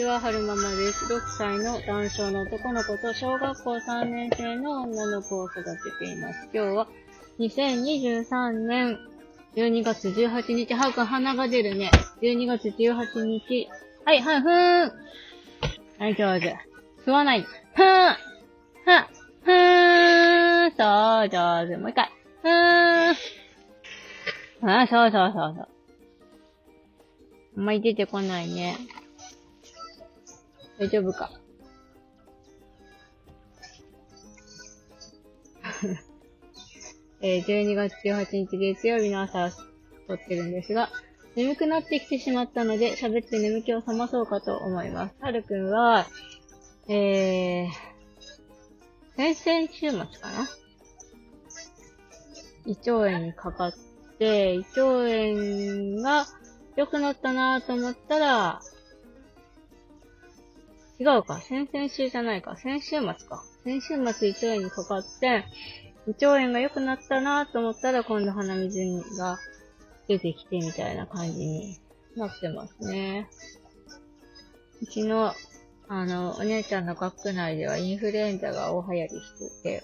ちは、はるままです。6歳の男性の男の子と小学校3年生の女の子を育てています。今日は2023年12月18日、はるくん鼻が出るね。12月18日。はい、はい、ふーん。はい、上手。吸わない。ふーん。ふん。ふーん。そう、上手。もう一回。ふーん。あ、そうそうそうそう。あんまり出てこないね。大丈夫か？えー、12月18日月曜日の朝撮ってるんですが、眠くなってきてしまったので、喋って眠気を覚まそうかと思います。はるくんは、えー、先々週末かな？胃腸炎にかかって、胃腸炎が良くなったなと思ったら、違うか。先々週じゃないか。先週末か。先週末胃腸炎にかかって、胃腸炎が良くなったなと思ったら、今度鼻水が出てきてみたいな感じになってますね。うちの、あの、お姉ちゃんの学区内ではインフルエンザが大流行りしてて、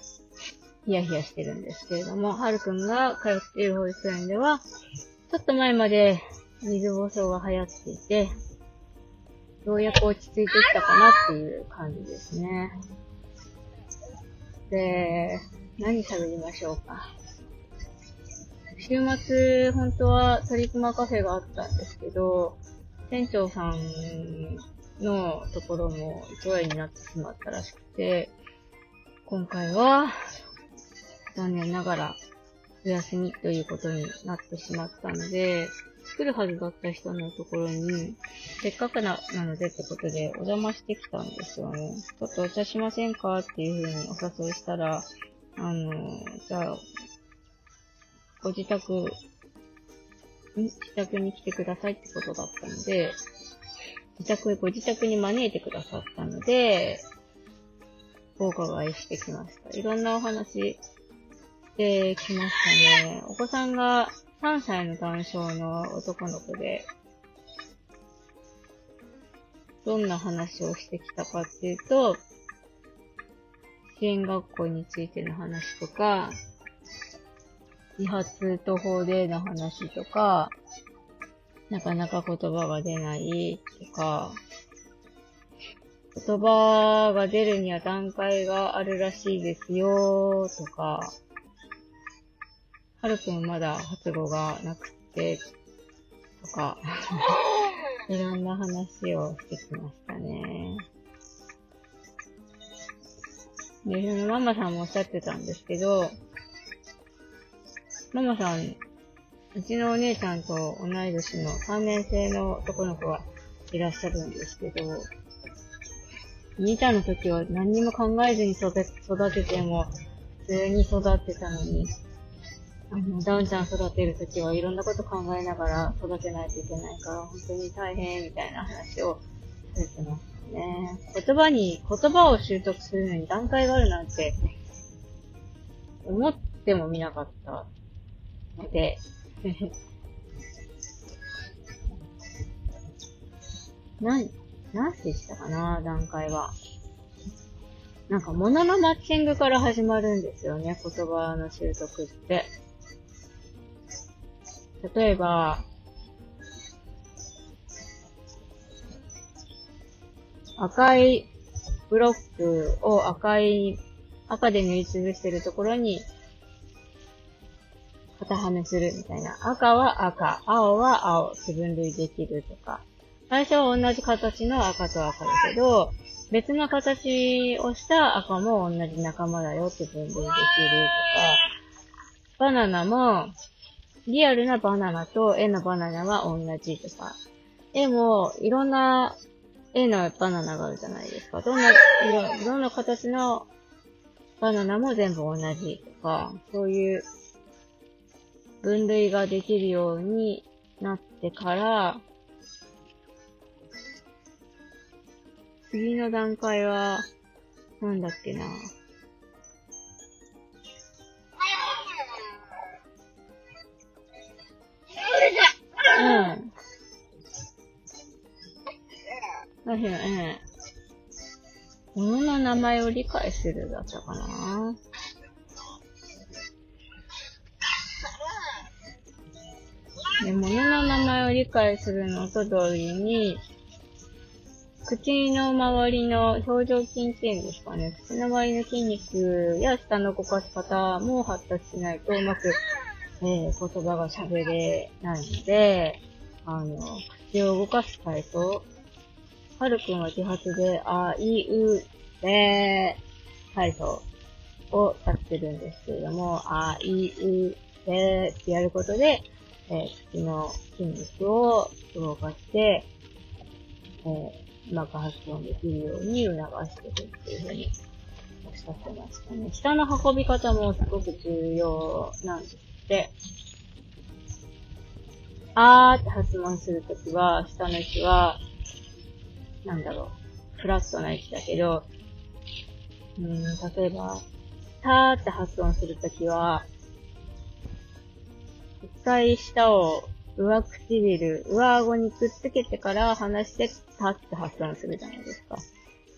ヒヤヒヤしてるんですけれども、はるくんが通っている保育園では、ちょっと前まで水暴走が流行っていて、ようやく落ち着いてきたかなっていう感じですね。で、何喋りましょうか？週末、本当はトリクマカフェがあったんですけど、店長さんのところも一話になってしまったらしくて、今回は、残念ながら、お休みということになってしまったので、作るはずだった人のところに、せっかくな、なのでってことでお邪魔してきたんですよね。ちょっとお茶しませんかっていうふうにお誘いしたら、あの、じゃあ、ご自宅、ん？自宅に来てくださいってことだったので、自宅、ご自宅に招いてくださったので、お伺いしてきました。いろんなお話してきましたね。お子さんが3歳の男性の男の子で、どんな話をしてきたかっていうと、支援学校についての話とか、自発途方での話とか、なかなか言葉が出ないとか、言葉が出るには段階があるらしいですよとか、はるくんまだ発語がなくて、とか、いろんな話をしてきましたね。で、そのママさんもおっしゃってたんですけど、ママさん、うちのお姉ちゃんと同い年の3年生の男の子がいらっしゃるんですけど、兄ちゃんの時は何にも考えずに育て育てても、普通に育ってたのに、あの、ダウンちゃん育てる時はいろんなこと考えながら育てないといけないから、本当に大変みたいな話をされてましたね。言葉に、言葉を習得するのに段階があるなんて、思ってもみなかったので、なん、何でしたかな、段階は。なんか、物のマッチングから始まるんですよね、言葉の習得って。例えば、赤いブロックを赤い、赤で塗りつぶしてるところに、型はめするみたいな。赤は赤、青は青、自分類できるとか。最初は同じ形の赤と赤だけど、別の形をした赤も同じ仲間だよって分類できるとか、バナナも、リアルなバナナと絵のバナナは同じとか、絵もいろんな絵のバナナがあるじゃないですか。どんな、色、どんな形のバナナも全部同じとか、そういう分類ができるようになってから、次の段階は、なんだっけな。うん。しいね。物の名前を理解するだったかなで、物の名前を理解するのと同時に、口の周りの表情筋っていうん。ですかね。口の周りの筋肉や舌の動かし方も発達しないとうまく、えー、言葉が喋れないので、あの、口を動かす体操。はるくんは自発で、あ、い、う、で、体操をやってるんですけれども、あ、い、う、でってやることで、えー、口の筋肉を動かして、えー、うまく発音できるように促していくっていうふうにおっしゃってましたね。下の運び方もすごく重要なんですって。あーって発音するときは、下の位置は、なんだろう、フラットな位置だけど、うん、例えば、たーって発音するときは、一回舌を上唇、上顎にくっつけてから離して、たって発音するじゃないですか。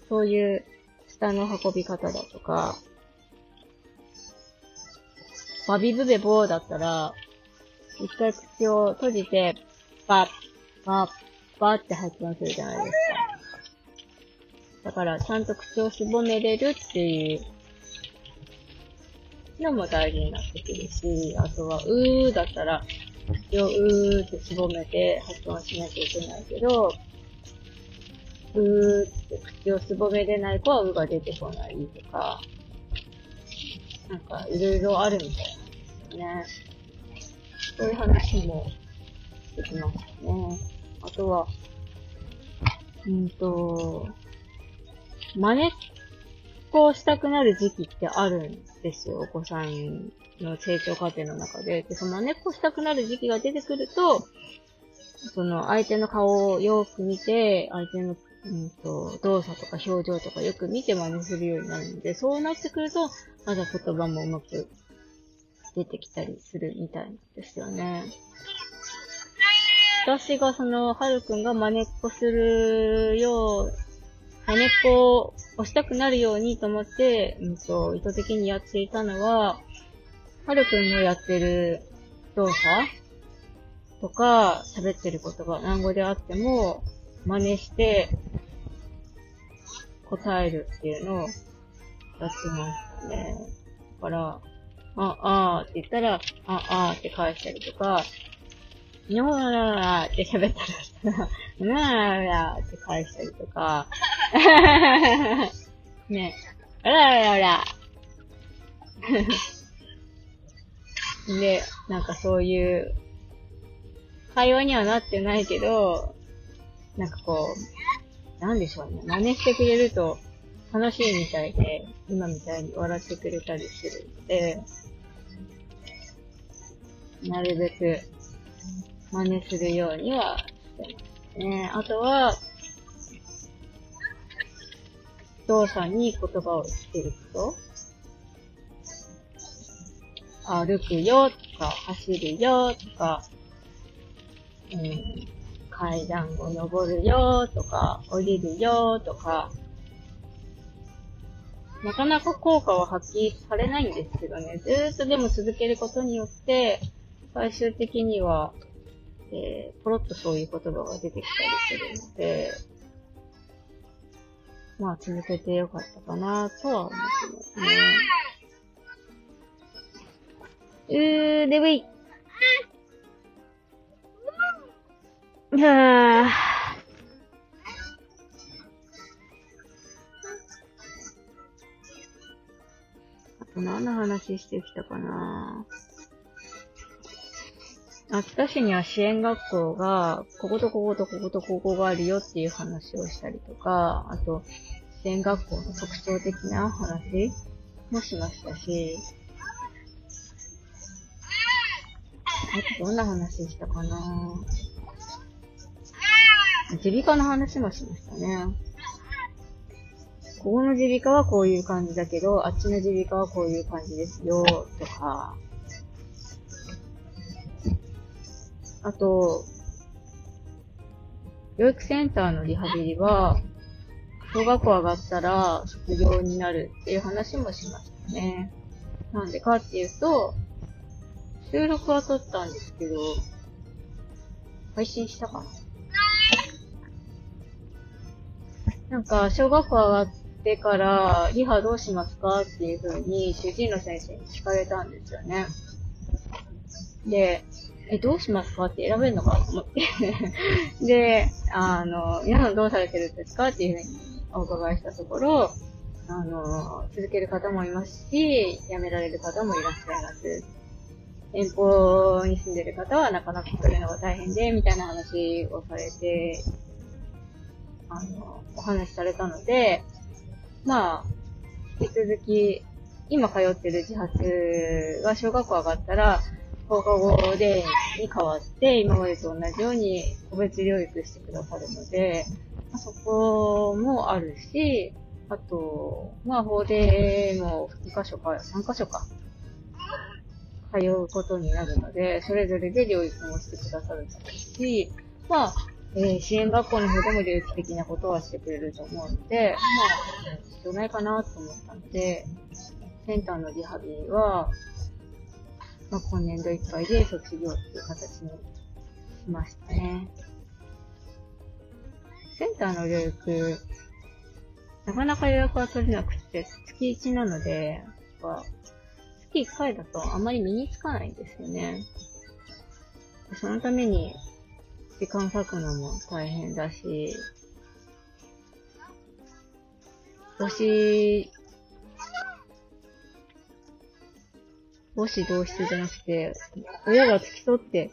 そういう舌の運び方だとか、バビブベボーだったら、一回口を閉じて、バッ、バッ、バッって発音するじゃないですか。だから、ちゃんと口を絞めれるっていうのも大事になってくるし、あとは、うーだったら、口をうーって絞めて発音しなきゃいけないけど、うーって口を絞めれない子はうが出てこないとか、なんかいろいろあるみたいなんですよね。そういう話もできましたね。あとは、うんと、真似っこしたくなる時期ってあるんですよ、お子さんの成長過程の中で。で、その真似っこしたくなる時期が出てくると、その相手の顔をよく見て、相手の、うんと、動作とか表情とかよく見て真似するようになるので、そうなってくると、まだ言葉もうまく出てきたりするみたいなんですよね。私がその、はるくんが真似っこするよう真似っこを押したくなるようにと思って、うんと、意図的にやっていたのは、はるくんのやってる動作とか、喋ってることが何語であっても、真似して、答えるっていうのをやってましたね。だから、あ、あーって言ったら、あ、あーって返したりとか、にょーらーって喋ったら、なーらーって返したりとか、ね、あらららら。で、なんかそういう、会話にはなってないけど、なんかこう、なんでしょうね。真似してくれると楽しいみたいで、今みたいに笑ってくれたりするので、なるべく真似するようにはしてますね。あとは、動作に言葉をつけること。歩くよとか、走るよとか、うん、階段を登るよとか、降りるよとか、なかなか効果は発揮されないんですけどね、ずーっとでも続けることによって、最終的には、えー、ポロッとそういう言葉が出てきたりするので、まあ続けてよかったかなとは思ってますね。うー、でぶい。はぁ。あと何の話してきたかな秋田市には支援学校が、こことこことこことここがあるよっていう話をしたりとか、あと、支援学校の特徴的な話もしましたし、あとどんな話したかな耳鼻科の話もしましたね。ここの耳鼻科はこういう感じだけど、あっちの耳鼻科はこういう感じですよ、とか、あと、教育センターのリハビリは、小学校上がったら卒業になるっていう話もしましたね。なんでかっていうと、収録は撮ったんですけど、配信したかななんか、小学校上がってから、リハどうしますかっていう風に主治医の先生に聞かれたんですよね。で、え、どうしますか？って選べるのかと思って。で、あの、皆さんどうされてるんですか？っていう風にお伺いしたところ、あの、続ける方もいますし、辞められる方もいらっしゃいます。遠方に住んでる方はなかなか来るのが大変で、みたいな話をされて、あの、お話しされたので、まあ、引き続き、今通ってる自発が小学校上がったら、放課後でに変わって、今までと同じように個別療育してくださるので、ま、そこもあるし、あと、まあ、法でも2箇所か、3箇所か、通うことになるので、それぞれで療育もしてくださるし、まあ、えー、支援学校の方でも療育的なことはしてくれると思うので、まあ、必要ないかなと思ったので、センターのリハビリは、まあ、今年度いっぱいで卒業っていう形にしましたね。センターの療育、なかなか予約は取れなくて、月1なので、月1回だとあまり身につかないんですよね。そのために、時間割くのも大変だし、母子母子同室じゃなくて、親が付き添って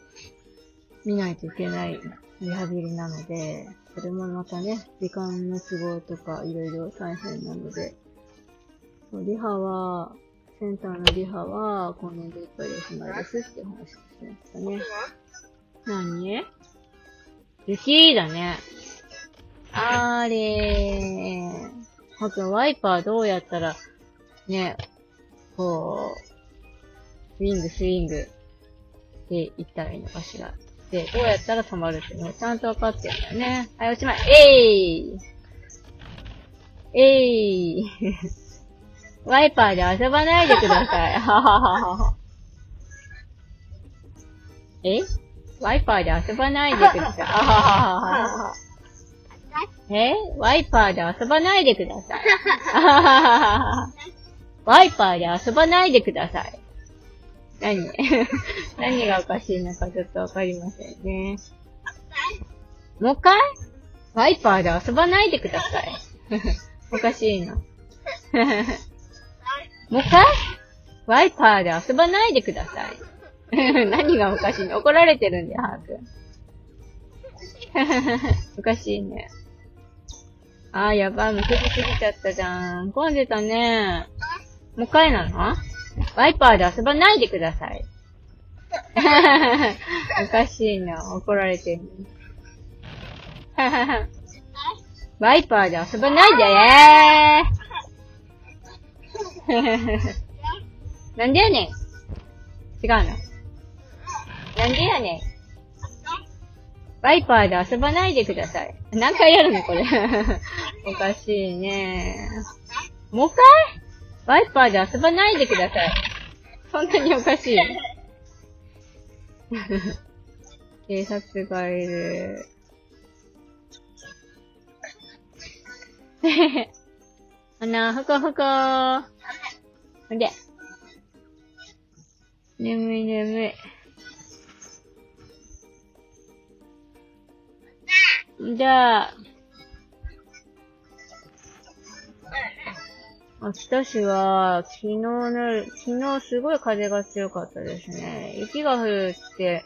見ないといけないリハビリなので、それもまたね、時間の都合とかいろいろ大変なので、リハは、センターのリハは今年度いっぱいでおしまいですって話をしましたね。何？雪だね。あれー。あと、ワイパーどうやったら、ね、こう、スイング、スイングって言ったらいいのかしら。で、どうやったら止まるってのちゃんと分かってるんだよね。はい、おしまい。えいえいワイパーで遊ばないでください。はははは。え？ワイパーで遊ばないでください。はははは。え？ワイパーで遊ばないでください。ワイパーで遊ばないでください。何？何がおかしいのかちょっとわかりませんね。もう一回？ワイパーで遊ばないでください。おかしいの。もう一回？ワイパーで遊ばないでください。何がおかしいの？怒られてるんだよ、ハーク。おかしいね。あー、やばい、むけじすぎちゃったじゃん。混んでたね。もう一回なの？ワイパーで遊ばないでください。おかしいな。怒られてる。ワイパーで遊ばないでー なんでやねん。違うの。なんでやねん。ワイパーで遊ばないでください。何回やるのこれ。おかしいねもう一回？ワイパーで遊ばないでください。そんなにおかしい。警察がいる。あな、ふこふこー。ほんで。眠い眠い。じゃあ、秋田市は、昨日の、昨日すごい風が強かったですね。雪が降るって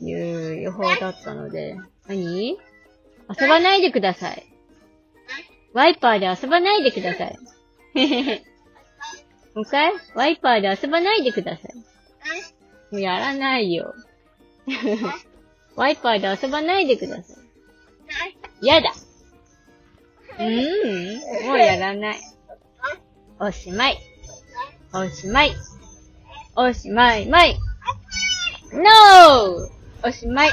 いう予報だったので。何？遊ばないでください。ワイパーで遊ばないでください。もう一回？ワイパーで遊ばないでください。もうやらないよ。ワイパーで遊ばないでください。やだ。うーん、もうやらない。おしまい。おしまい。おしまいまい。No! おしまい。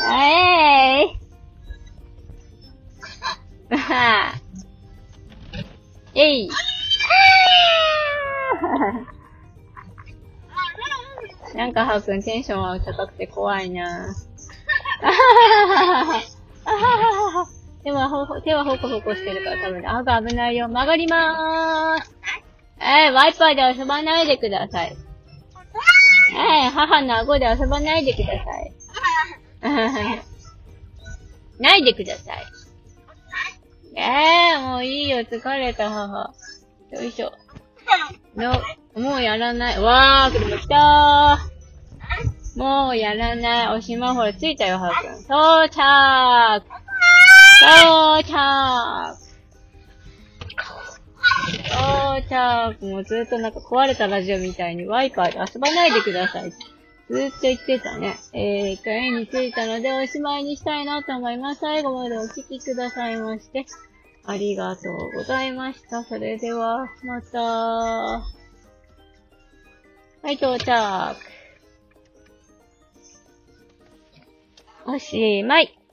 えーい。えい。なんか、はーくんテンションは高くて怖いなぁ。あはははは。あはははは手はほほ、手はほこほこしてるから多分、あが危ないよ。曲がりまーす。えー、ワイパーで遊ばないでください。えー、母の顎で遊ばないでください。ないでください。えー、もういいよ、疲れた母。よいしょ。の、もうやらない。わー、車来たー。もうやらない。おしまほら、着いたよ、はーくん。到着到着到着もうずっとなんか壊れたラジオみたいにワイパーで遊ばないでください。ずーっと言ってたね。えー、帰りに着いたのでおしまいにしたいなと思います。最後までお聞きくださいまして、ありがとうございました。それでは、また。はい、到着。おしまい。